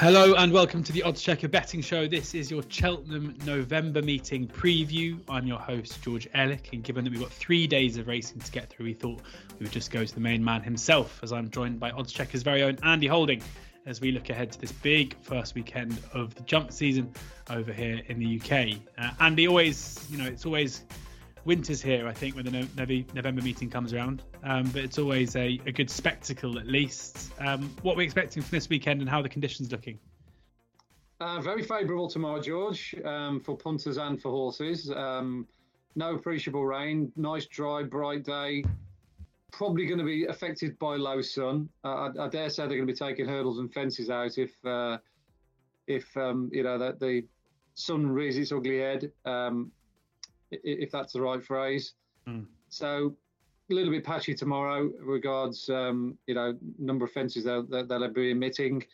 Hello and welcome to the Odds Checker Betting Show. This is your Cheltenham November meeting preview. I'm your host, George Elek, and given that we've got three days of racing to get through, we thought we would just go to the main man himself, as I'm joined by Odds Checker's very own Andy Holding, as we look ahead to this big first weekend of the jump season over here in the UK. Uh, Andy, always, you know, it's always winter's here, I think, when the November meeting comes around. Um, but it's always a, a, good spectacle, at least. Um, what are we expecting from this weekend and how the conditions looking? Uh, very favourable tomorrow, George, um, for punters and for horses. Um, no appreciable rain, nice, dry, bright day. Probably going to be affected by low sun. Uh, I, I, dare say they're going to be taking hurdles and fences out if, uh, if um, you know, that the sun raises its ugly head. Um, if that's the right phrase. Mm. So a little bit patchy tomorrow regards um, you know number of fences they'll, they'll be emitting.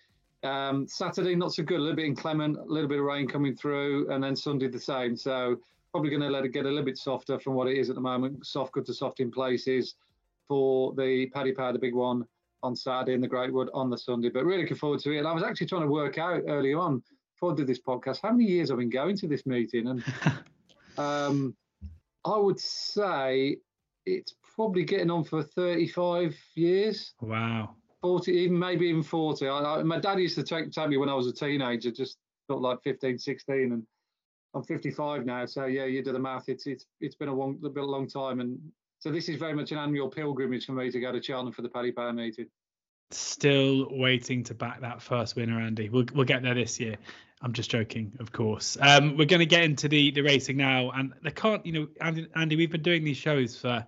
Um, Saturday not so good, a little bit inclement, a little bit of rain coming through, and then Sunday the same. So probably going to let it get a little bit softer from what it is at the moment. Soft, good to soft in places for the Paddy Power, the big one on Saturday, and the Great Wood on the Sunday. But really looking forward to it. And I was actually trying to work out earlier on before I did this podcast how many years I've been going to this meeting, and Um, I would say it's probably getting on for 35 years. Wow. 40, even maybe even 40. I, I, my dad used to take, take me when I was a teenager, just not like 15, 16, and I'm 55 now. So yeah, you do the math. It's it's it's been a long, a bit a long time, and so this is very much an annual pilgrimage for me to go to Cheltenham for the Paddy Power meeting. Still waiting to back that first winner, Andy. We'll we'll get there this year. I'm just joking, of course. Um, we're going to get into the the racing now, and they can't, you know, Andy, Andy, we've been doing these shows for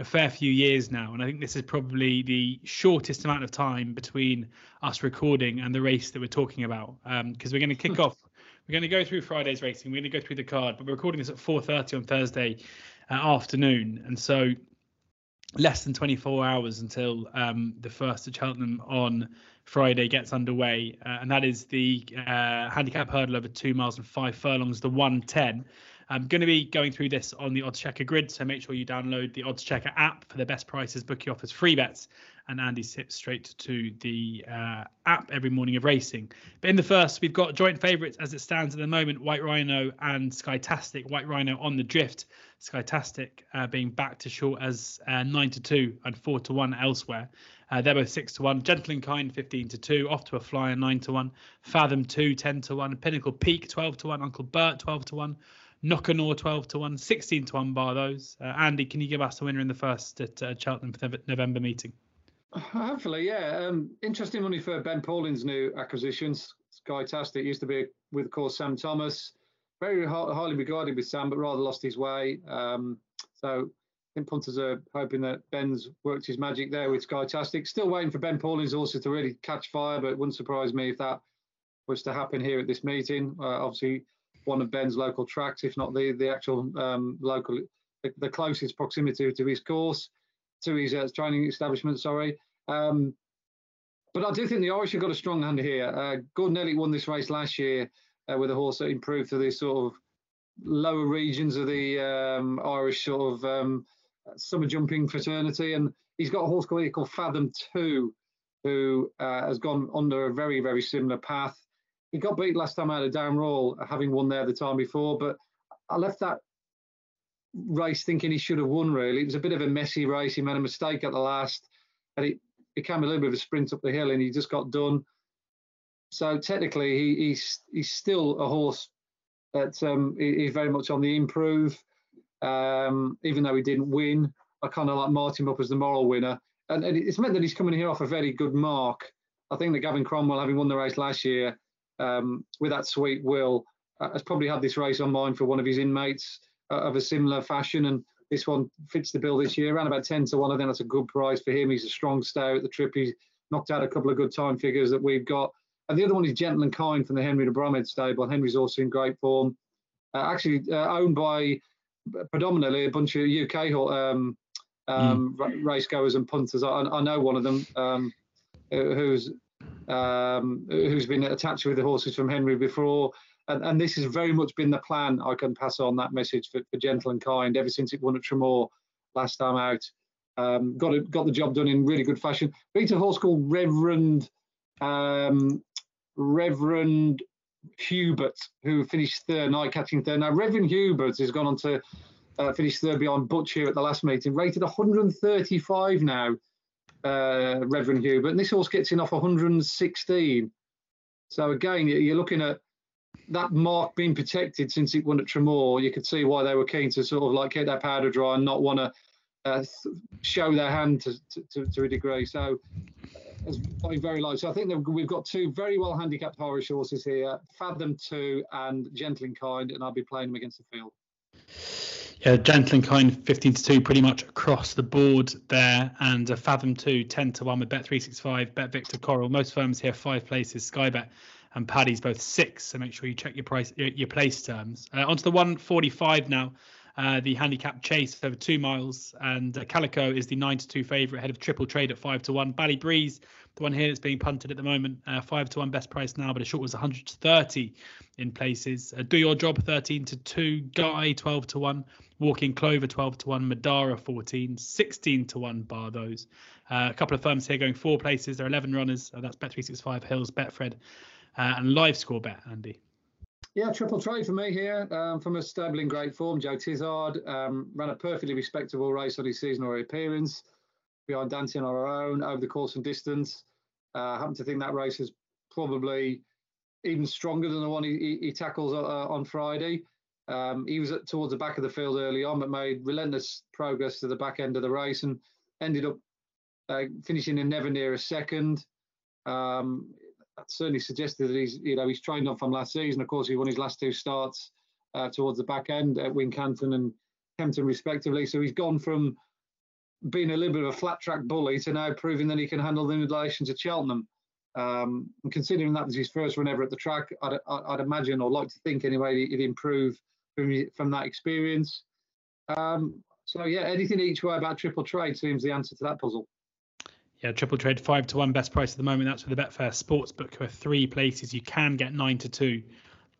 a fair few years now, and I think this is probably the shortest amount of time between us recording and the race that we're talking about. Because um, we're going to kick off, we're going to go through Friday's racing, we're going to go through the card, but we're recording this at 4:30 on Thursday uh, afternoon, and so less than 24 hours until um, the first at Cheltenham on Friday gets underway, uh, and that is the uh, handicap hurdle over two miles and five furlongs, the 110. I'm going to be going through this on the Odds Checker grid, so make sure you download the Odds Checker app for the best prices. Bookie offers free bets, and Andy sits straight to the uh, app every morning of racing. But in the first, we've got joint favourites as it stands at the moment: White Rhino and Skytastic. White Rhino on the drift, Skytastic uh, being back to short as uh, nine to two and four to one elsewhere. Uh, they're both six to one. Gentle and Kind fifteen to two. Off to a flyer nine to one. Fathom two 10 to one. Pinnacle Peak twelve to one. Uncle Bert twelve to one. Knockanor 12 to 1, 16 to 1 bar those. Uh, Andy, can you give us the winner in the first at uh, Cheltenham November meeting? Hopefully, yeah. Um, interesting money for Ben Pauling's new acquisitions. Skytastic used to be with, of course, Sam Thomas. Very highly regarded with Sam, but rather lost his way. Um, so I think punters are hoping that Ben's worked his magic there with Skytastic. Still waiting for Ben Pauling's also to really catch fire, but it wouldn't surprise me if that was to happen here at this meeting. Uh, obviously, one of Ben's local tracks, if not the the actual um, local, the, the, closest proximity to his course, to his uh, training establishment. Sorry. Um, but I do think the Irish have got a strong hand here. Uh, Gordon Elliott won this race last year uh, with a horse that improved to the sort of lower regions of the um, Irish sort of um, summer jumping fraternity, and he's got a horse called, called Fathom Two, who uh, has gone under a very very similar path he got beat last time out of Down Royal, having won there the time before. But I left that race thinking he should have won. Really, it was a bit of a messy race. He made a mistake at the last, and it became a little bit of a sprint up the hill, and he just got done. So technically, he, he's he's still a horse that um, very much on the improve. Um, even though he didn't win, I kind of like marked him up as the moral winner, and, and it's meant that he's coming here off a very good mark. I think that Gavin Cromwell, having won the race last year, um, with that sweet will, uh, has probably had this race on mind for one of his inmates uh, of a similar fashion. And this one fits the bill this year, around about 10 to 1. I think that's a good price for him. He's a strong stay at the trip. He's knocked out a couple of good time figures that we've got. And the other one is Gentle and Kind from the Henry de Bromhead stable. Henry's also in great form. Uh, actually, uh, owned by predominantly a bunch of UK um, um, mm. race goers and punters. I, I know one of them um, who's um, who's been attached with the horses from Henry before. And, and, this has very much been the plan. I can pass on that message for, for Gentle and Kind ever since it won at Tramore last time out. Um, got it, got the job done in really good fashion. Beat a horse called Reverend um, Reverend Hubert, who finished third, night catching third. Now, Reverend Hubert has gone on to uh, finish third behind Butch here at the last meeting, rated 135 now, uh, Reverend Hubert. And this horse gets in off 116. So again, you're looking at that mark being protected since it won at Tramore. You could see why they were keen to sort of like get their powder dry and not want to uh, show their hand to, to, to, a degree. So it's very, low. So I think we've got two very well handicapped Irish horses here, Fathom 2 and Gentle and Kind, and I'll be playing them against the field. Yeah, Gentle and Kind 15 to 2 pretty much across the board there, and uh, Fathom 2 10 to 1 with Bet365, Bet Victor Coral. Most firms here five places, Sky Bet and Paddy's both six. So make sure you check your price, your, your place terms. Uh, onto the 145 now. Uh, the handicap chase over two miles, and uh, Calico is the nine to two favourite ahead of Triple Trade at five to one. Bally Breeze, the one here that's being punted at the moment, uh, five to one best price now, but a short was 130 in places. Uh, Do Your Job 13 to two, Guy 12 to one, Walking Clover 12 to one, Madara 14, 16 to one bar those. Uh, a couple of firms here going four places. There are 11 runners. that's Bet365, Hills, Betfred, and Live Score Bet. Andy. Yeah, triple trade for me here. Um, from a stable in great form, Joe Tizzard um, ran a perfectly respectable race on his seasonal appearance behind Dancing on Our Own over the course and distance. Uh, I happen to think that race is probably even stronger than the one he, he tackles uh, on Friday. Um, he was at, towards the back of the field early on, but made relentless progress to the back end of the race and ended up uh, finishing in never near a second. Um, certainly suggested that he's you know he's trained on from last season. Of course, he won his last two starts uh, towards the back end at Wincanton and Kempton respectively. So he's gone from being a little bit of a flat track bully to now proving that he can handle the undulations at Cheltenham. Um, and considering that was his first run ever at the track, I'd, I'd imagine or like to think anyway he'd improve from, from that experience. Um, so yeah, anything each way about triple trade seems the answer to that puzzle. Yeah, triple trade five to one best price at the moment. That's with the Betfair Sportsbook. With three places, you can get nine to two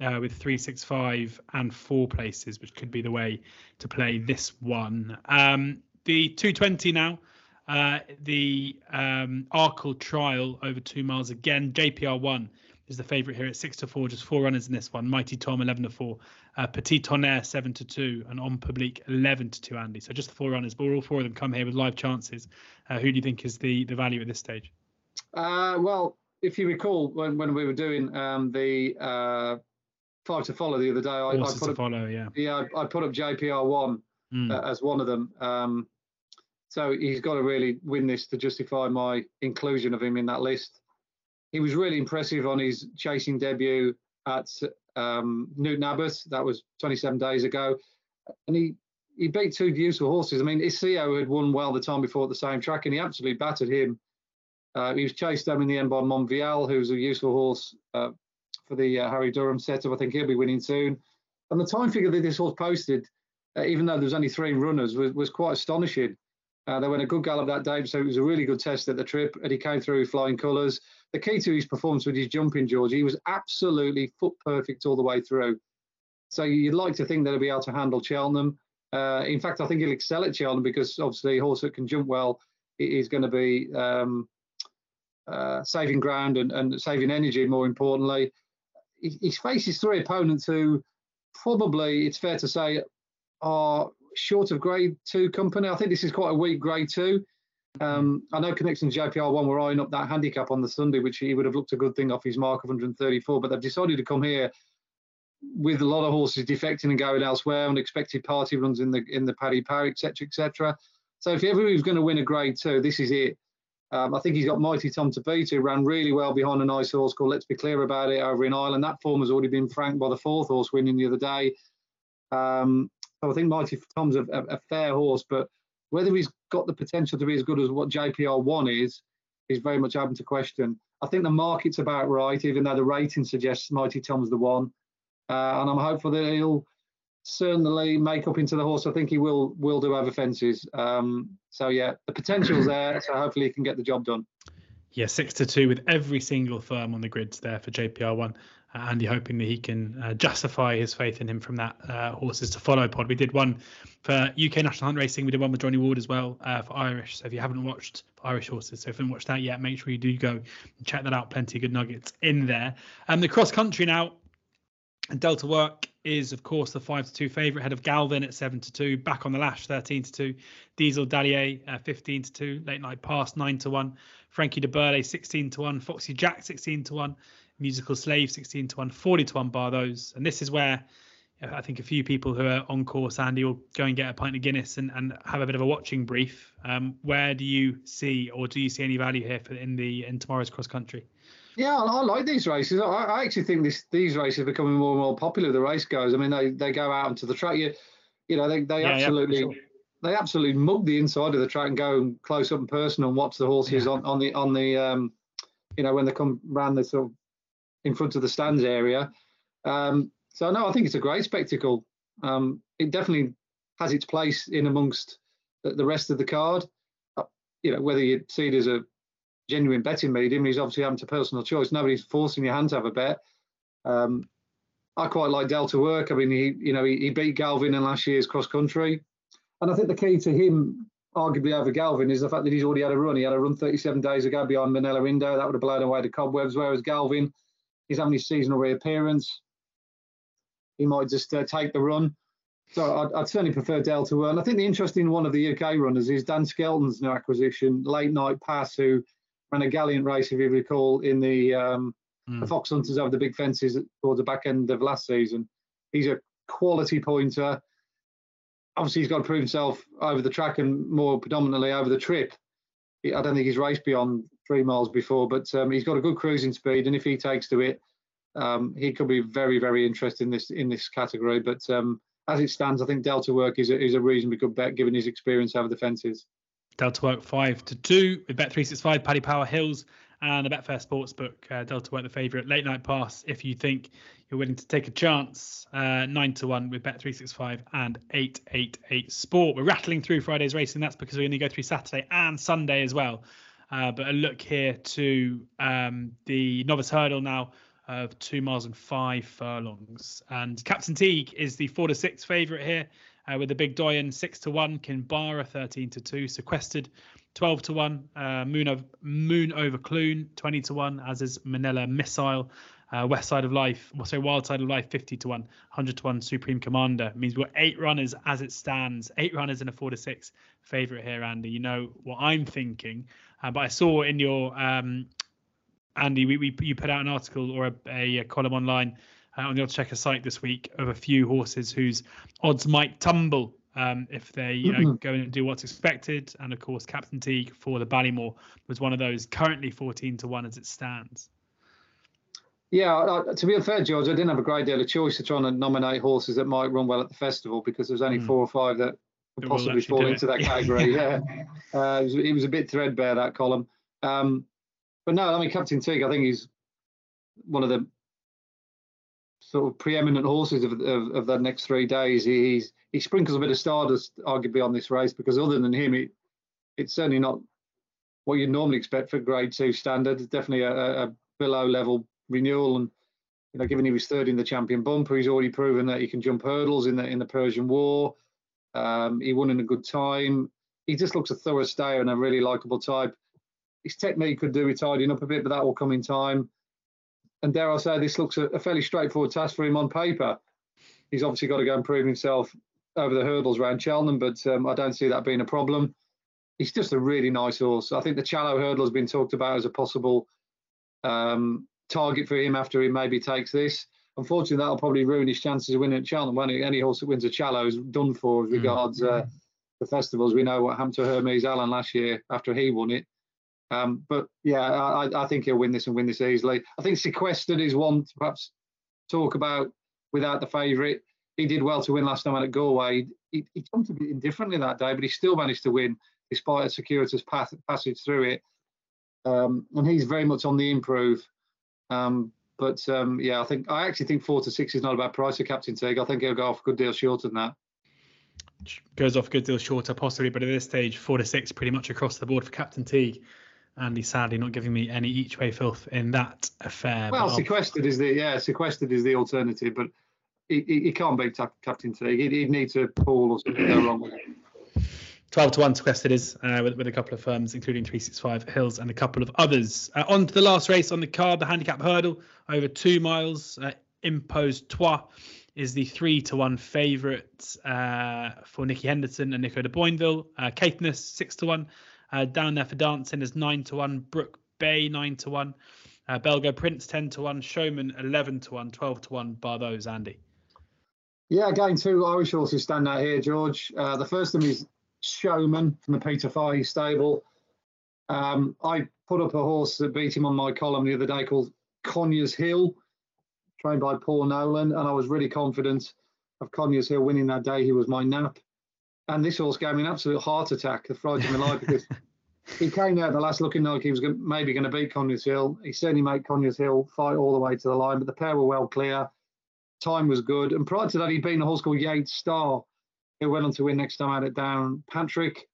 uh, with three, six, five, and four places, which could be the way to play this one. Um, the 220 now. Uh, the um, Arkle trial over two miles again. JPR one is the favourite here at six to four. Just four runners in this one. Mighty Tom eleven to four. Uh, Petit Tonnerre seven to two, and On Public eleven to two. Andy. So just the four runners, but all four of them come here with live chances. Uh, who do you think is the the value at this stage? Uh, well, if you recall when, when we were doing um, the uh, five to follow the other day, I, I put up, follow, yeah, yeah, I, I, put up JPR one mm. as one of them. Um, so he's got to really win this to justify my inclusion of him in that list. He was really impressive on his chasing debut at um, Newton Abbot. That was 27 days ago, and he he beat two useful horses. I mean, Isio had won well the time before at the same track, and he absolutely battered him. Uh, he was chased down in the end by Monvial, who's a useful horse uh, for the uh, Harry Derham setup. I think he'll be winning soon. And the time figure that this horse posted, uh, even though there was only three runners, was, was quite astonishing. Uh, they went a good gallop that day, so it was a really good test at the trip, and he came through with flying colours. The key to his performance was his jumping, George. He was absolutely foot perfect all the way through. So you'd like to think that he'll be able to handle Cheltenham. Uh, in fact, I think he'll excel at Cheltenham because obviously a horse that can jump well is going to be um, uh, saving ground and, and, saving energy. More importantly, he, he faces three opponents who probably, it's fair to say, are short of grade two company. I think this is quite a weak grade two. Um, I know Connections JPR one were eyeing up that handicap on the Sunday, which he would have looked a good thing off his mark of 134, but they've decided to come here with a lot of horses defecting and going elsewhere, unexpected party runs in the in the Paddy Power, etc., etc. So if ever he was going to win a grade two, this is it. Um, I think he's got Mighty Tom to beat, who ran really well behind a nice horse called Let's Be Clear About It over in Ireland. That form has already been franked by the fourth horse winning the other day. Um, so I think Mighty Tom's a, a, a, fair horse, but whether he's got the potential to be as good as what JPR one is, is very much open to question. I think the market's about right, even though the rating suggests Mighty Tom's the one, uh, and I'm hopeful that he'll certainly make up into the horse. I think he will will do over fences. Um, so yeah, the potential's there. So hopefully he can get the job done. Yeah, six to two with every single firm on the grids there for JPR1. Uh, Andy hoping that he can uh, justify his faith in him from that uh, horses to follow pod. We did one for UK National Hunt Racing. We did one with Johnny Ward as well uh, for Irish. So if you haven't watched Irish horses, so if you haven't watched that yet, make sure you do go and check that out. Plenty of good nuggets in there. And um, the cross country now. Delta Work is of course the five to two favourite head of Galvin at seven to two. Back on the lash, thirteen to two. Diesel Dallier, uh, fifteen to two. Late Night Pass nine to one. Frankie de Burle sixteen to one. Foxy Jack sixteen to one. Musical Slave 16 to 1, 40 to 1 bar those. And this is where I think a few people who are on course, Andy, will go and get a pint of Guinness and, and have a bit of a watching brief. Um, where do you see, or do you see any value here for in the in tomorrow's cross country? Yeah, I, I like these races. I, I, actually think this these races are becoming more and more popular. The race goes. I mean, they, they go out onto the track. You, you know, they, they yeah, absolutely yeah, sure. they absolutely mug the inside of the track and go close up and personal and watch the horses yeah. on, on the on the um, you know when they come round the sort of in front of the stands area. Um, so no, I think it's a great spectacle. Um, it definitely has its place in amongst the, rest of the card. Uh, you know, whether you see it as a genuine betting medium, he's obviously having to personal choice. Nobody's forcing your hand to have a bet. Um, I quite like Delta Work. I mean, he you know he, he beat Galvin in last year's cross country, and I think the key to him, arguably over Galvin, is the fact that he's already had a run. He had a run 37 days ago behind Minella Indo. That would have blown away the cobwebs. Whereas Galvin he's having his seasonal reappearance. He might just uh, take the run. So I'd, I'd, certainly prefer Delta Work. I think the interesting one of the UK runners is Dan Skelton's new acquisition, Late Night Pass, who ran a gallant race, if you recall, in the, um, mm. the Fox Hunters over the big fences towards the back end of last season. He's a quality pointer. Obviously, he's got to prove himself over the track and more predominantly over the trip. I don't think he's raced beyond three miles before, but um, he's got a good cruising speed, and if he takes to it, um, he could be very, very interested in this in this category. But um, as it stands, I think Delta Work is a, is a reasonably good bet given his experience over the fences. Delta Work five to two with Bet three six five, Paddy Power Hills, and the Betfair Sportsbook. Uh, Delta Work the favourite. Late night pass if you think you're willing to take a chance. Uh, nine to one with Bet three six five and eight eight eight Sport. We're rattling through Friday's racing. That's because we're going to go through Saturday and Sunday as well. Uh, but a look here to um, the novice hurdle now of two miles and five furlongs. And Captain Teague is the four to six favourite here, uh, with the big Doyen six to one, Kinbara thirteen to two, Sequestered twelve to one, uh, Moon of Moon over Clune twenty to one, as is Manila Missile. Uh, West Side of Life, well, sorry, Wild Side of Life, 50 to 1, 100 to 1, Supreme Commander. It means we're eight runners as it stands, eight runners in a four to six favourite here, Andy. You know what I'm thinking. Uh, but I saw in your um, Andy, we, we you put out an article or a, a column online uh, on the Oddschecker site this week of a few horses whose odds might tumble um, if they you know, mm-hmm. go and do what's expected. And of course, Captain Teague for the Ballymore was one of those, currently 14 to 1 as it stands. Yeah, uh, to be fair, George, I didn't have a great deal of choice to try and nominate horses that might run well at the festival because there's only mm. four or five that could possibly fall into that category. yeah, uh, it, was, it, was, a bit threadbare that column. Um, but no, I mean Captain Teague, I think he's one of the sort of preeminent horses of, of, of the next three days. He, he's he sprinkles a bit of stardust, arguably, on this race because other than him, it, it's certainly not what you'd normally expect for Grade Two standard. It's definitely a, a below level renewal, and you know, given he was third in the champion bumper, he's already proven that he can jump hurdles in the in the Persian War. Um, he won in a good time. He just looks a thorough stayer and a really likable type. His technique could do with tidying up a bit, but that will come in time. And dare I say, this looks a, a fairly straightforward task for him on paper. He's obviously got to go and prove himself over the hurdles around Cheltenham, but um, I don't see that being a problem. He's just a really nice horse. I think the Challow hurdle has been talked about as a possible um, target for him after he maybe takes this unfortunately, that'll probably ruin his chances of winning at Cheltenham. Any, any horse that wins a Challow is done for as mm. regards uh, the festivals. We know what happened to Hermes Allen last year after he won it. Um, but yeah, I, I, think he'll win this and win this easily. I think Sequestered is one to perhaps talk about without the favourite. He did well to win last time at Galway. He, he jumped a bit indifferently that day, but he still managed to win despite a circuitous path, passage through it. Um, and he's very much on the improve. Um, but um, yeah, I think I actually think four to six is not a bad price for Captain Teague. I think he'll go off a good deal shorter than that. Goes off a good deal shorter, possibly, but at this stage, four to six, pretty much across the board for Captain Teague. And he's sadly not giving me any each way filth in that affair. Well, sequestered is the yeah, sequestered is the alternative, but he, he, he can't beat Captain Teague. He'd, he'd need to pull or something go wrong with it. 12 to 1 to sequestered is uh, with, with a couple of firms, including 365 Hills and a couple of others. Uh, on to the last race on the card, the handicap hurdle, over two miles. Uh, Impose Toi is the three to one favourite uh, for Nicky Henderson and Nico de Boinville. Uh, Caithness, six to one. Uh, down there for dancing is nine to one. Brook Bay, nine to one. Uh, Belgo Prince, 10 to 1. Showman, 11 to 1. 12 to 1, bar those, Andy. Yeah, again, two Irish horses stand out here, George. Uh, the first of them is Showman from the Peter Fahey stable. Um, I put up a horse that beat him on my column the other day called Conyers Hill, trained by Paul Nolan, and I was really confident of Conyers Hill winning that day. He was my nap. And this horse gave me an absolute heart attack the Friday of my life because he came out the last looking like he was going, maybe going to beat Conyers Hill. He certainly made Conyers Hill fight all the way to the line, but the pair were well clear. Time was good. And prior to that, he'd been a horse called Yates Star, who went on to win next time out at Down Patrick.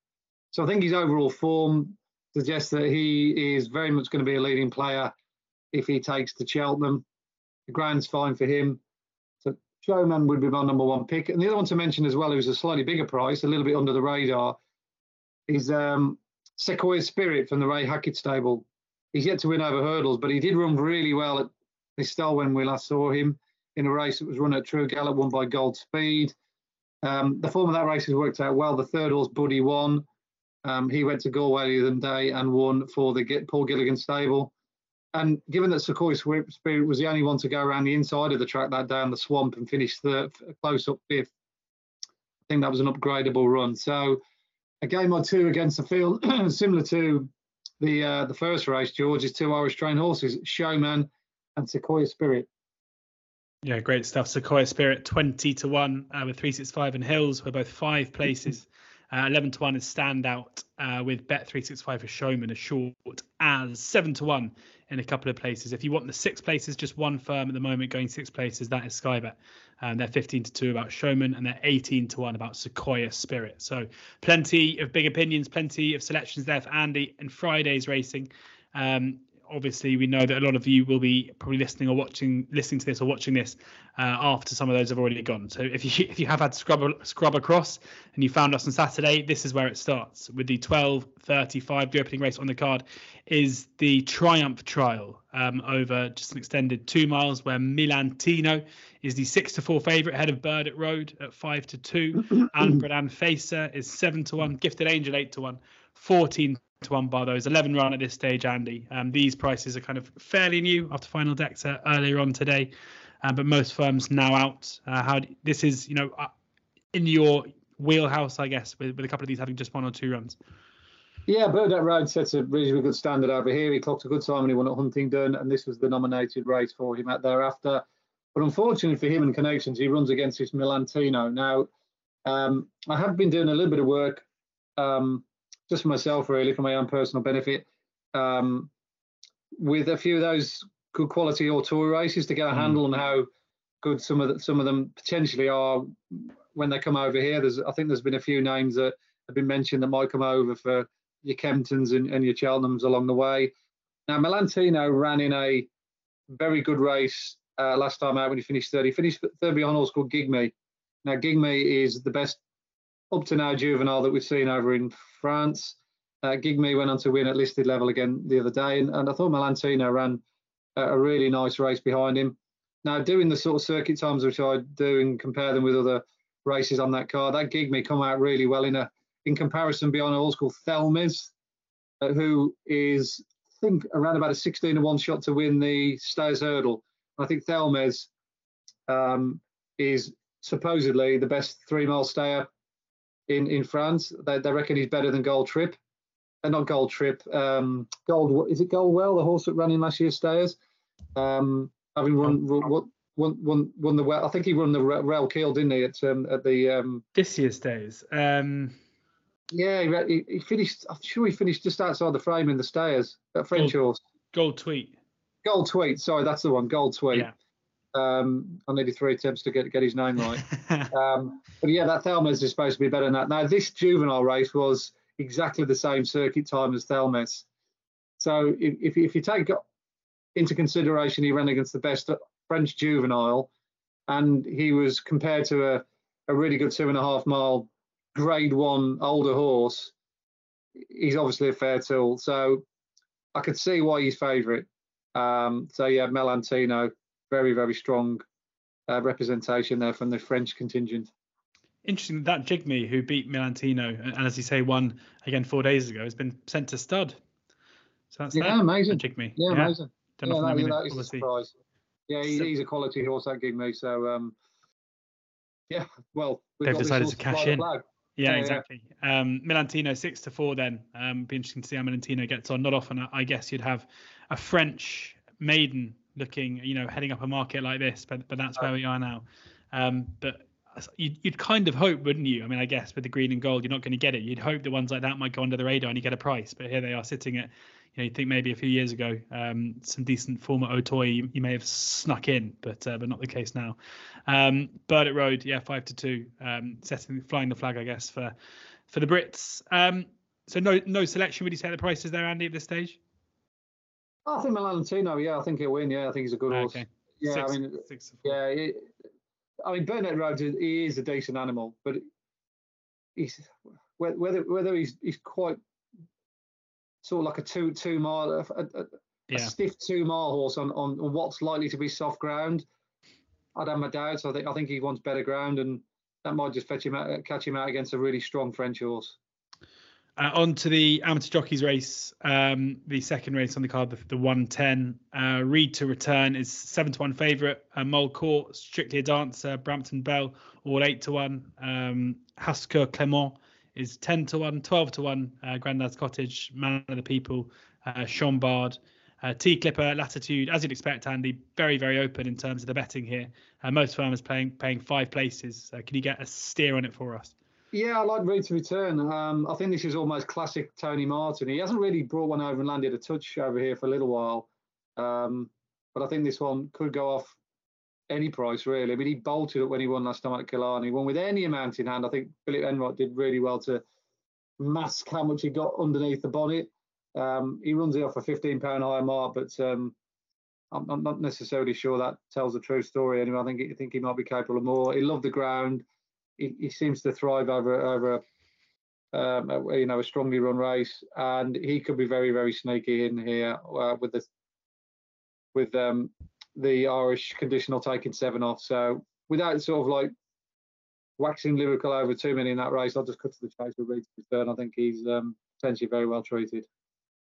So I think his overall form suggests that he is very much going to be a leading player if he takes to Cheltenham. The ground's fine for him. So Showman would be my number one pick. And the other one to mention as well, who's a slightly bigger price, a little bit under the radar, is um, Sequoia Spirit from the Ray Hackett stable. He's yet to win over hurdles, but he did run really well at Listowel when we last saw him in a race that was run at True Gallop, won by Gold Speed. Um, the form of that race has worked out well. The third horse, Buddy, won. Um, he went to Galway the other day and won for the Paul Gilligan stable. And given that Sequoia Spirit was the only one to go around the inside of the track that day on the swamp and finish third, close up fifth, I think that was an upgradable run. So a game or two against the field, similar to the uh, the first race, George, is two Irish trained horses, Showman and Sequoia Spirit. Yeah, great stuff. Sequoia Spirit 20 to 1 uh, with 365 and Hills. We're both five places. Uh, 11 to 1 is standout uh, with Bet 365 for Showman as short as 7 to 1 in a couple of places. If you want the six places, just one firm at the moment going six places, that is Skybet. Um, they're 15 to 2 about Showman and they're 18 to 1 about Sequoia Spirit. So plenty of big opinions, plenty of selections there for Andy and Friday's racing. Um, obviously we know that a lot of you will be probably listening or watching listening to this or watching this uh, after some of those have already gone. So if you if you have had scrub scrub across and you found us on saturday this is where it starts with the 12.35 the opening race on the card is the triumph trial um, over just an extended two miles where milantino is the six to four favorite ahead of bird Burdett Road at five to two. And Bredan Facer is seven to one gifted angel eight to one 14 to one bar those 11 run at this stage, Andy. Um, these prices are kind of fairly new after final decks earlier on today, uh, but most firms now out. Uh, how this is, you know, uh, in your wheelhouse, I guess, with, with a couple of these having just one or two runs. Yeah, Burdett Road sets a reasonably good standard over here. He clocked a good time when he won at Huntingdon, and this was the nominated race for him at thereafter. But unfortunately for him and connections, he runs against this Milantino. Now, um, I have been doing a little bit of work um, just for myself, really, for my own personal benefit, um, with a few of those good quality or tour races to get a mm. handle on how good some of the, some of them potentially are when they come over here. There's I think there's been a few names that have been mentioned that might come over for your Kemptons and, and your Cheltenhams along the way. Now Milantino ran in a very good race uh, last time out when he finished third. He finished third behind a horse called Gigme. Now Gigme is the best up to now juvenile that we've seen over in France. Uh, Gigme went on to win at listed level again the other day, and, and I thought Milantino ran a, really nice race behind him. Now, doing the sort of circuit times which I do and compare them with other races on that car, that Gigme come out really well in a in comparison a horse called Thelmes, uh, who is I think around about a 16 to one shot to win the Stayers Hurdle. I think Thelmes um, is supposedly the best three mile stayer in in France. They, they reckon he's better than Gold Trip. Uh, not Gold Trip. Um, Gold is it Goldwell, the horse that ran in last year's Stayers? Um, having run, run won, won, won the well. I think he won the Rail Keel, didn't he? At um, at the um, this year's Stayers. Um, yeah, he, he, finished. I'm sure he finished just outside the frame in the Stayers. That French Gold, horse. Gold Tweet. Gold Tweet. Sorry, that's the one. Gold Tweet. Yeah. Um, I needed three attempts to get get his name right. um, but yeah, that Thelmes is supposed to be better than that. Now, this juvenile race was exactly the same circuit time as Thelmes. So if, if, if you take into consideration he ran against the best French juvenile, and he was compared to a, a really good two and a half mile grade one older horse, he's obviously a fair tool. So I could see why he's favourite. Um, so yeah, Melantino, very very strong uh, representation there from the French contingent. Interesting that Jigme, who beat Milantino, and as you say, won again four days ago, has been sent to stud. So that's yeah, that, amazing. Jigme. Yeah, yeah, amazing. Don't yeah, that, that is a surprise. Yeah, he, so, he's a quality horse that Jigme. So um, yeah, well, they've decided to cash in. Yeah, yeah, exactly. Yeah. Um, Melantino six to four. Then um, be interesting to see how Melantino gets on. Not often, I guess you'd have a French maiden looking, you know, heading up a market like this, but but that's where we are now. Um, but you'd, you'd kind of hope, wouldn't you? I mean, I guess with the green and gold, you're not going to get it. You'd hope the ones like that might go under the radar and you get a price. But here they are sitting at, you know, you think maybe a few years ago, um, some decent former Auteuil you, you, may have snuck in, but uh, but not the case now. Um, Burdett Road, yeah, five to two, um, setting flying the flag, I guess, for for the Brits. Um, so no no selection. Would you say the prices there, Andy, at this stage? I oh. think Melantino, yeah, I think he'll win. Yeah, I think he's a good horse. Okay. Yeah, six, I mean, six yeah, it, I mean, Burdett Road, he is a decent animal, but he's whether whether he's he's quite sort of like a two two mile a, a, yeah. a stiff two mile horse on, on on what's likely to be soft ground. I'd have my doubts. I think I think he wants better ground, and that might just fetch him out, catch him out against a really strong French horse. Uh, on to the amateur jockeys race, um, the second race on the card, the, the 110. Uh, Reed to return is seven to one favourite. Uh, Mole Court, Strictly a Dancer, Brampton Bell, all eight to one. Um, Hasker Clement is 10 to 1, 12 to 1. Uh, Grandad's Cottage, Man of the People, uh, Chambard. Uh, T Clipper, Latitude, as you'd expect, Andy, very, very open in terms of the betting here. Uh, most farmers paying paying five places. Uh, can you get a steer on it for us? Yeah, I like Reed to return. Um, I think this is almost classic Tony Martin. He hasn't really brought one over and landed a touch over here for a little while. Um, but I think this one could go off any price, really. I mean, he bolted it when he won last time at Killarney. Won with any amount in hand. I think Philip Enright did really well to mask how much he got underneath the bonnet. Um, he runs it off a £15 higher mark, but um, I'm, I'm, not necessarily sure that tells the true story anyway. I think, I think he might be capable of more. He loved the ground he, he seems to thrive over over a, um, a, you know a strongly run race, and he could be very very sneaky in here uh, with the with um, the Irish conditional taking seven off. So without sort of like waxing lyrical over too many in that race, I'll just cut to the chase with Reed Return. I think he's um, potentially very well treated.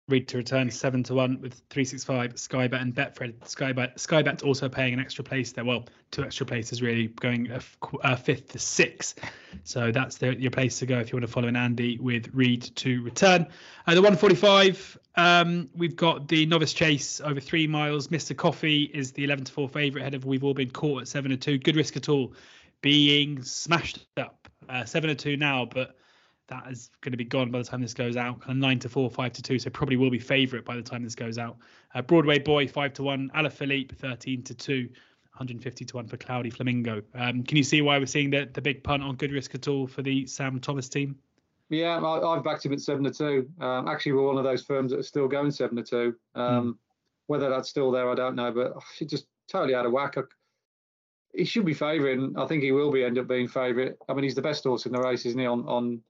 Reed to return seven to one with three six five Skybet and Betfred. Skybet Skybet also paying an extra place there. Well, two extra places really, going a, a fifth to six. So that's the, your place to go if you want to follow in Andy with Reed to return. Uh, the 145, um, we've got the novice chase over three miles. Mr. Coffee is the 11 to four favourite ahead of We've All Been Caught at seven to two. Good risk at all, being smashed up. Uh, seven to two now, but that is going to be gone by the time this goes out. Kind of nine to four, five to two, so probably will be favourite by the time this goes out. Uh, Broadway Boy five to one, Alaphilippe thirteen to two, 150 to one for Cloudy Flamingo. Um, can you see why we're seeing the the big punt on good risk at all for the Sam Thomas team? Yeah, I, have backed him at seven to two. Um, actually, we're one of those firms that are still going seven to two. Um, mm. Whether that's still there, I don't know, but he just totally out of whack. He should be favouring. I think he will be end up being favourite. I mean, he's the best horse in the race, isn't he? On on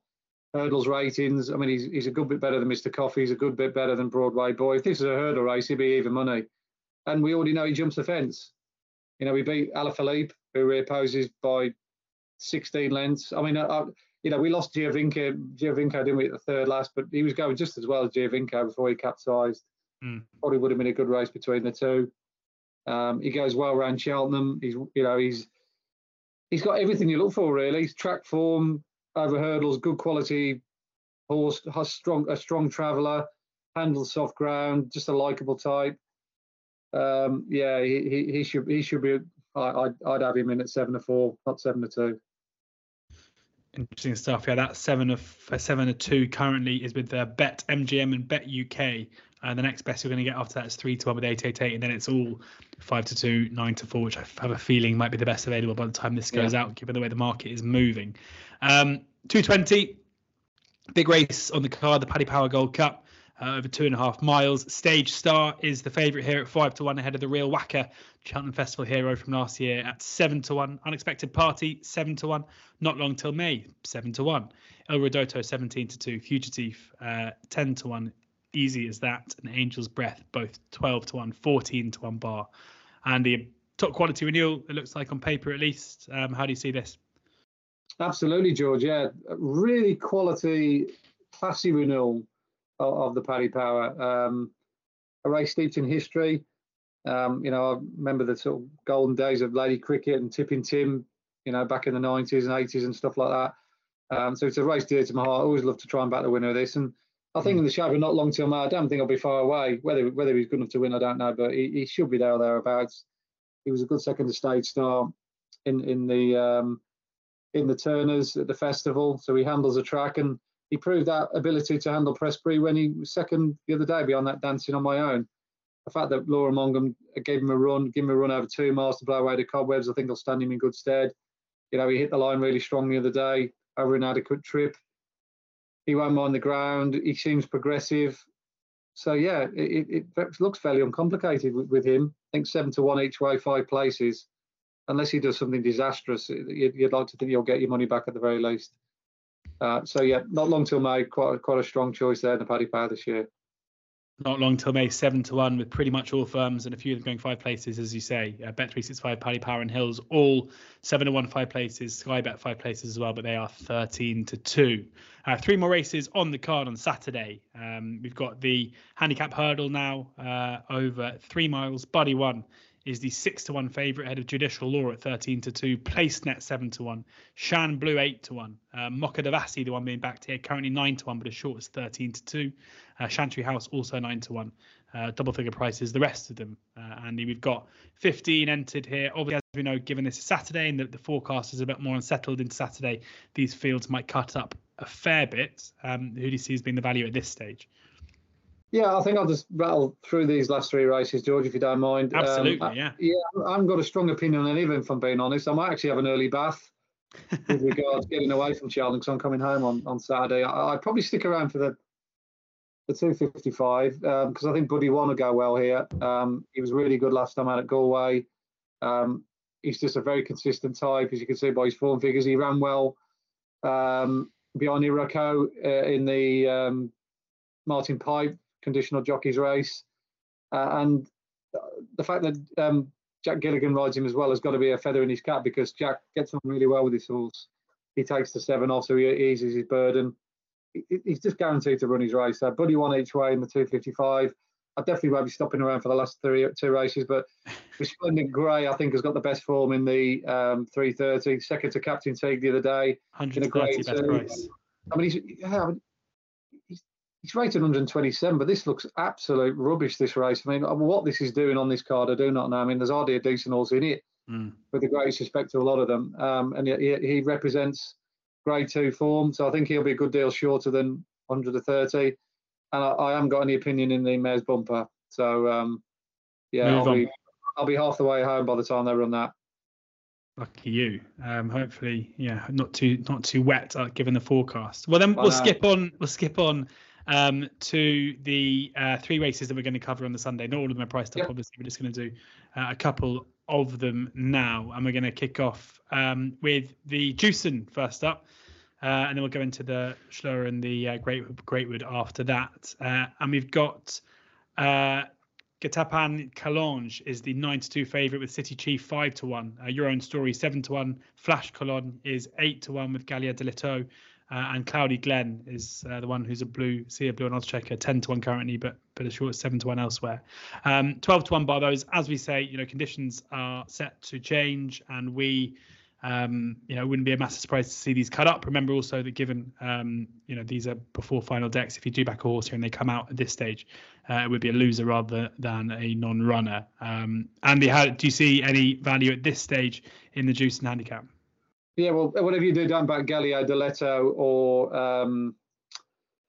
hurdles ratings. I mean, he's he's a good bit better than Mr. Coffee. He's a good bit better than Broadway Boy. If this is a hurdle race, he'd be even money. And we already know he jumps the fence. You know, we beat Alaphilippe, who reopposes by 16 lengths. I mean, I, I, you know, we lost Giovinco, Giovinco, didn't we, at the third last, but he was going just as well as Giovinco before he capsized. Mm. Probably would have been a good race between the two. Um, he goes well around Cheltenham. He's, you know, he's he's got everything you look for really. He's track form, over hurdles, good quality horse, has strong a strong traveller, handles soft ground, just a likable type. Um, yeah, he, he, he should he should be. I, I'd, I'd have him in at seven to four, not seven to two. Interesting stuff. Yeah, that seven of seven to two currently is with the Bet MGM and Bet UK. And the next best you're going to get after that is three to one with eight eight eight, and then it's all five to two, nine to four, which I have a feeling might be the best available by the time this goes yeah. out, given the way the market is moving. Um, 220, big race on the card, the Paddy Power Gold Cup. uh, over two and a half miles. Stage Star is the favourite here at five to one ahead of the Real Whacker Cheltenham Festival hero from last year at seven to one. Unexpected Party seven to one. Not long till May seven to one. Il Ridoto seventeen to two. Fugitive uh, ten to one. Easy as that. And Angel's Breath both twelve to one. Fourteen to one bar. And the top quality renewal. It looks like on paper at least. Um, how do you see this? Absolutely, George. Yeah, really quality, classy renewal of, of the Paddy Power. Um, a race steeped in history. Um, you know, I remember the sort of golden days of Lady Cricket and Tipping Tim, you know, back in the 90s and 80s and stuff like that. Um, so it's a race dear to my heart. I always love to try and back the winner of this. And I think mm. in the Shabba, not long till May, I don't think I'll be far away. Whether whether he's good enough to win, I don't know, but he, he should be there or thereabouts. He was a good second to stage star in in the um, in the Turners at the festival. So he handles a track and he proved that ability to handle Prestbury when he was second the other day beyond that dancing on my own. The fact that Laura Mongham gave him a run, give him a run over two miles to blow away the cobwebs, I think will stand him in good stead. You know, he hit the line really strong the other day over an adequate trip. He won't mind the ground. He seems progressive. So yeah, it, it, it looks fairly uncomplicated with, with, him. I think seven to one each way, five places. Unless he does something disastrous, you'd, you'd like to think you'll get your money back at the very least. Uh, so yeah, not long till May. Quite quite a strong choice there in the Paddy Power this year. Not long till May, seven to one, with pretty much all firms and a few of them going five places, as you say. Uh, Bet three six five, Paddy Power and Hills, all seven to one, five places. Sky Bet five places as well, but they are thirteen to two. Uh, three more races on the card on Saturday. Um, we've got the handicap hurdle now uh, over three miles. Buddy one is the six to one favourite ahead of Judicial Law at thirteen to two. PlaceNet seven to one. Shan Blue eight to one. Uh, Mocha Devasi, the one being backed here, currently nine to one, but as short as thirteen to two. Uh, Chantry House also nine to one. Uh, double figure prices. The rest of them, uh, Andy, we've got 15 entered here. Obviously, as we know, given this is Saturday and the, the forecast is a bit more unsettled into Saturday, these fields might cut up a fair bit. Um, who do you see as being the value at this stage? Yeah, I think I'll just rattle through these last three races, George, if you don't mind. Um, Absolutely, um, yeah. Yeah, I haven't got a strong opinion on any of them, if I'm being honest. I might actually have an early bath with regards getting away from Cheltenham because I'm coming home on, on Saturday. I, would probably stick around for the the 255 because um, I think Buddy One will go well here. Um, he was really good last time out at Galway. Um, he's just a very consistent type, as you can see by his form figures. He ran well um, behind Iroko uh, in the um, Martin Pipe conditional jockeys race. Uh, and the fact that um, Jack Gilligan rides him as well has got to be a feather in his cap because Jack gets on really well with his horse. He takes the seven off, so he eases his burden. He's just guaranteed to run his race. So Buddy One each way in the 255. I definitely won't be stopping around for the last three two races, but Resplendent Grey, I think, has got the best form in the um, 330. Second to Captain Teague the other day. 130 best price. I mean, he's, yeah, he's rated 127, but this looks absolute rubbish. This race. I mean, what this is doing on this card, I do not know. I mean, there's hardly a decent horse in it, mm. with the greatest respect to a lot of them. Um, and he, he, represents Grade Two form, so I think he'll be a good deal shorter than 130. And I, I haven't got any opinion in the mare's bumper, so um, yeah, I'll be, I'll be half the way home by the time they run that. Lucky you. Um, hopefully, yeah, not too not too wet uh, given the forecast. Well, then we'll skip on. We'll skip on um, to the uh, three races that we're going to cover on the Sunday. Not all of them are priced up, yep. obviously. We're just going to do uh, a couple of them now, and we're going to kick off um, with the Jewson first up. Uh, and then we'll go into the Shloer and the uh, Great Greatwood after that. Uh, and we've got uh, Getapan Calonge is the 9 to 2 favourite with City Chief 5 to 1. Uh, Your Own Story 7 to 1. Flash Colon is 8 to 1 with Galia de Leto. Uh, and Cloudy Glen is uh, the one who's a blue, see a blue and odds checker, 10 to 1 currently, but but as short as 7 to 1 elsewhere. Um, 12 to 1 by those. As we say, you know, conditions are set to change, and we, um, you know, wouldn't be a massive surprise to see these cut up. Remember also that given, um, you know, these are before final decks, if you do back a horse here and they come out at this stage, uh, it would be a loser rather than a non runner. Um, Andy, how, do you see any value at this stage in the Jewson handicap? Yeah, well, whatever you do down back Galileo Deletto or um,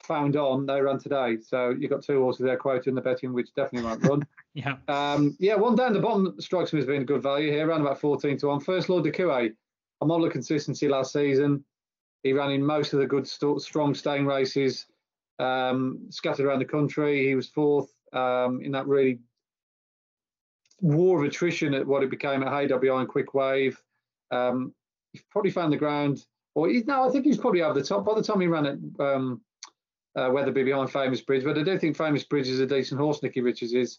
Found On, they run today. So you've got two horses there quoting the betting, which definitely won't run. yeah. Um, yeah, one down the bottom strikes me as being a good value here, around about 14 to 1. First Lord de Cuet, a model of consistency last season. He ran in most of the good, st- strong staying races. um, scattered around the country. He was fourth um, in that really war of attrition at what it became at HWI and Quick Wave. Um, he probably found the ground, or he, no, I think he's probably over the top. By the time he ran at um, uh, Wetherby behind Famous Bridge, but I do think Famous Bridge is a decent horse. Nicky Richards is.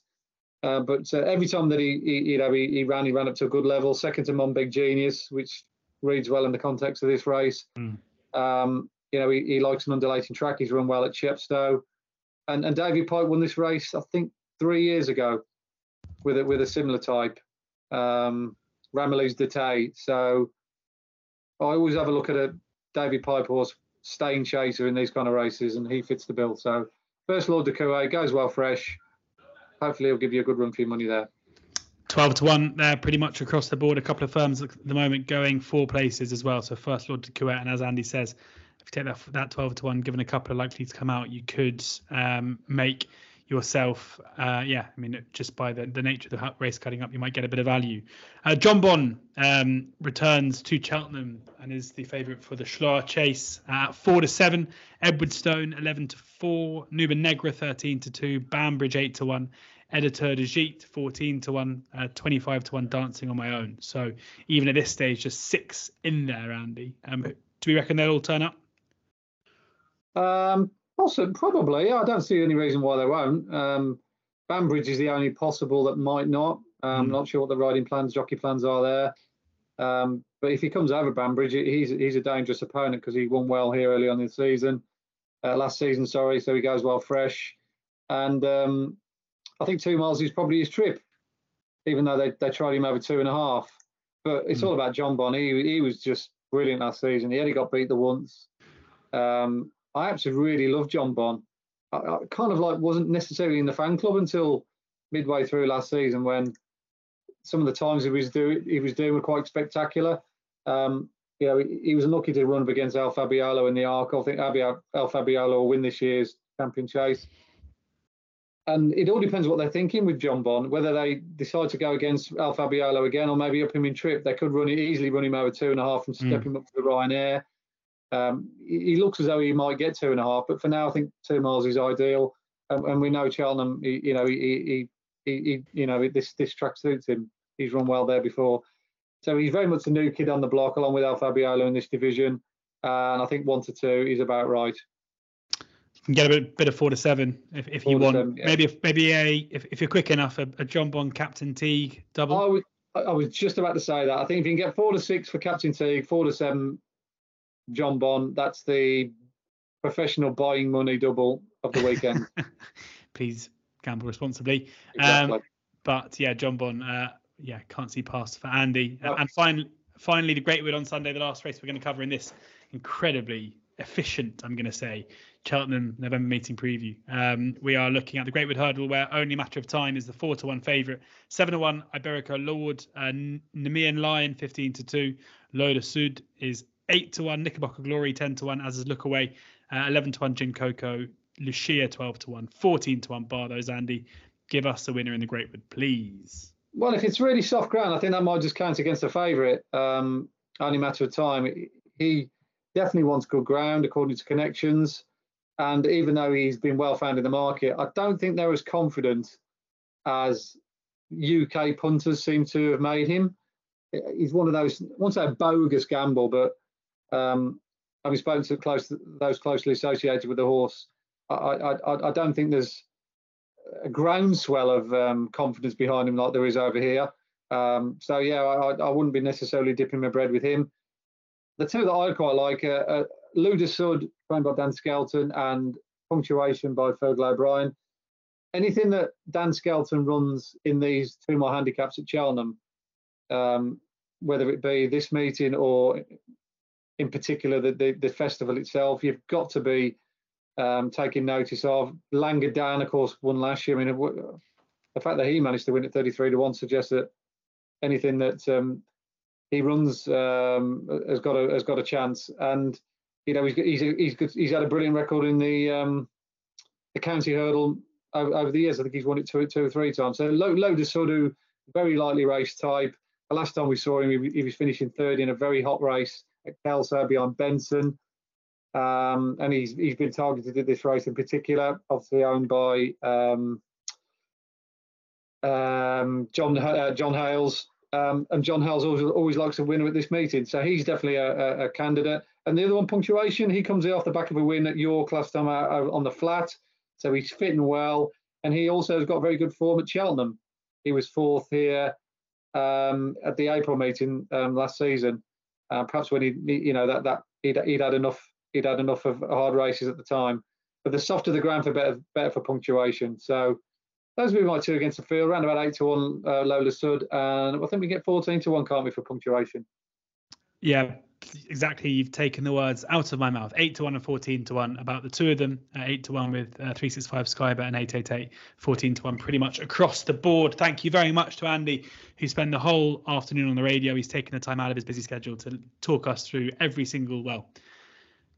Uh, but uh, every time that he, he you know he, he, ran, he ran up to a good level. Second to Mon Big Genius, which reads well in the context of this race. Mm. Um, you know, he, he, likes an undulating track. He's run well at Chepstow, and and David Pipe won this race, I think, three years ago, with a, with a similar type, um, Ramillies Dete. So I always have a look at a David Pipe horse, staying chaser in these kind of races, and he fits the bill. So first Lord de Cuet goes well fresh hopefully he'll give you a good run for your money there. 12 to 1 there pretty much across the board. A couple of firms at the moment going four places as well. So first Lord de Cuet, and as Andy says, if you take that, that 12 to 1, given a couple of likely to come out, you could um, make yourself, uh, yeah, I mean, just by the, the nature of the race cutting up, you might get a bit of value. Uh, Jonbon um, returns to Cheltenham and is the favourite for the Shloer Chase at 4 to 7. Edwardstone 11 to 4. Nube Negra 13 to 2. Banbridge 8 to 1. Editeur du Gite 14 to 1. Uh, 25 to 1 dancing on my own. So even at this stage, just six in there, Andy. Um, do we reckon they'll all turn up? Um, Possibly, probably. I don't see any reason why they won't. Um, Banbridge is the only possible that might not. I'm mm. not sure what the riding plans, jockey plans are there. Um, but if he comes over Banbridge, he's he's a dangerous opponent because he won well here early on in the season, uh, last season, sorry. So he goes well fresh, and um, I think two miles is probably his trip, even though they, they tried him over two and a half. But it's mm. all about Jonbon. He he was just brilliant last season. He only got beat the once. Um, I actually really love Jonbon. I, I, kind of like wasn't necessarily in the fan club until midway through last season when some of the times he was doing he was doing were quite spectacular. Um, you know, he, he, was lucky to run up against El Fabiolo in the Arkle. I think El Fabiolo will win this year's champion chase. And it all depends what they're thinking with Jonbon, whether they decide to go against El Fabiolo again or maybe up him in trip. They could run it easily, run him over two and a half and step mm. him up to the Ryanair. Um, he looks as though he might get two and a half, but for now, I think two miles is ideal. Um, and we know Cheltenham, he, you know, he, he, he, you know, this this track suits him. He's run well there before, so he's very much a new kid on the block, along with El Fabiolo in this division. Uh, and I think one to two is about right. You can get a bit, bit of four to seven if, if you want. Seven, yeah. Maybe if maybe a if, if you're quick enough, a, a Jonbon Captain Teague double. I was, I was just about to say that. I think if you can get four to six for Captain Teague, four to seven Jonbon. That's the professional buying money double of the weekend. Please gamble responsibly. Exactly. Um, but yeah, Jonbon. Uh, yeah, can't see past for Andy. And finally, finally, the Greatwood on Sunday, the last race we're going to cover in this incredibly efficient, I'm going to say, Cheltenham November meeting preview. Um, we are looking at the Greatwood Hurdle, where only matter of time is the four to one favourite. Seven to one Iberico Lord, uh, Nemean Lion, fifteen to two. Lola Sud is 8 to 1, Knickerbocker Glory 10 to 1, as is Look Away, uh, 11 to 1, Jin Coco, Luccia 12 to 1, 14 to 1, bar those, Andy. Give us the winner in the Greatwood, please. Well, if it's really soft ground, I think that might just count against the favourite. Um, only matter of time. He definitely wants good ground, according to connections. And even though he's been well found in the market, I don't think they're as confident as UK punters seem to have made him. He's one of those, I won't say a bogus gamble, but um, having spoken to close, those closely associated with the horse, I, I, I don't think there's a groundswell of um, confidence behind him like there is over here. Um, so yeah, I, I wouldn't be necessarily dipping my bread with him. The two that I quite like are uh, Luda Sud, trained by Dan Skelton, and Punctuation by Fergal O'Brien. Anything that Dan Skelton runs in these two more handicaps at Cheltenham, um, whether it be this meeting or in particular the, the, the festival itself, you've got to be um, taking notice of. Langer Dan, of course, won last year. I mean, the fact that he managed to win at 33 to 1 suggests that anything that um, he runs um, has got a has got a chance. And you know, he's he's he's, he's had a brilliant record in the um, the county hurdle over, over, the years. I think he's won it two two or three times. So Lo, Loda Sudu, very lightly raced type. The last time we saw him, he, he was finishing third in a very hot race Kelso behind Benson. Um, and he's he's been targeted at this race in particular, obviously owned by um, um, John uh, John Hales, um, and John Hales always, always likes a winner at this meeting, so he's definitely a, a, a, candidate. And the other one, punctuation, he comes off the back of a win at York last time out, out on the flat, so he's fitting well, and he also has got very good form at Cheltenham. He was fourth here um, at the April meeting um, last season. Uh, perhaps when he, you know, that that he'd, he'd had enough, he'd had enough of hard races at the time. But the softer the ground, for better, better for punctuation. So those would be my two against the field, around about eight to one uh, Lola Sud, and I think we get fourteen to one, can't we, for punctuation? Yeah, exactly. You've taken the words out of my mouth. Eight to one and fourteen to one about the two of them. Uh, eight to one with uh, three six five Skybet and eight eight eight. 14 to one, pretty much across the board. Thank you very much to Andy, who spent the whole afternoon on the radio. He's taken the time out of his busy schedule to talk us through every single well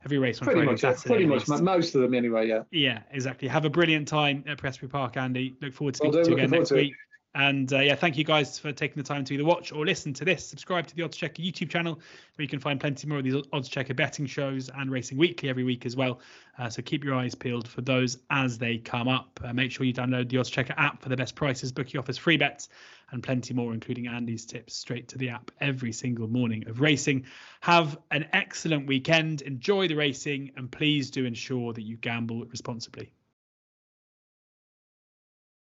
every race on pretty Friday, much, Saturday. Pretty much, most of them anyway. Yeah. Yeah, exactly. Have a brilliant time at Prestbury Park, Andy. Look forward to speaking well, to you again next week. And uh, yeah, thank you guys for taking the time to either watch or listen to this. Subscribe to the Odds Checker YouTube channel, where you can find plenty more of these Odds Checker betting shows and racing weekly every week as well. Uh, so keep your eyes peeled for those as they come up. Uh, make sure you download the Odds Checker app for the best prices, bookie offers, free bets, and plenty more, including Andy's tips straight to the app every single morning of racing. Have an excellent weekend. Enjoy the racing, and please do ensure that you gamble responsibly.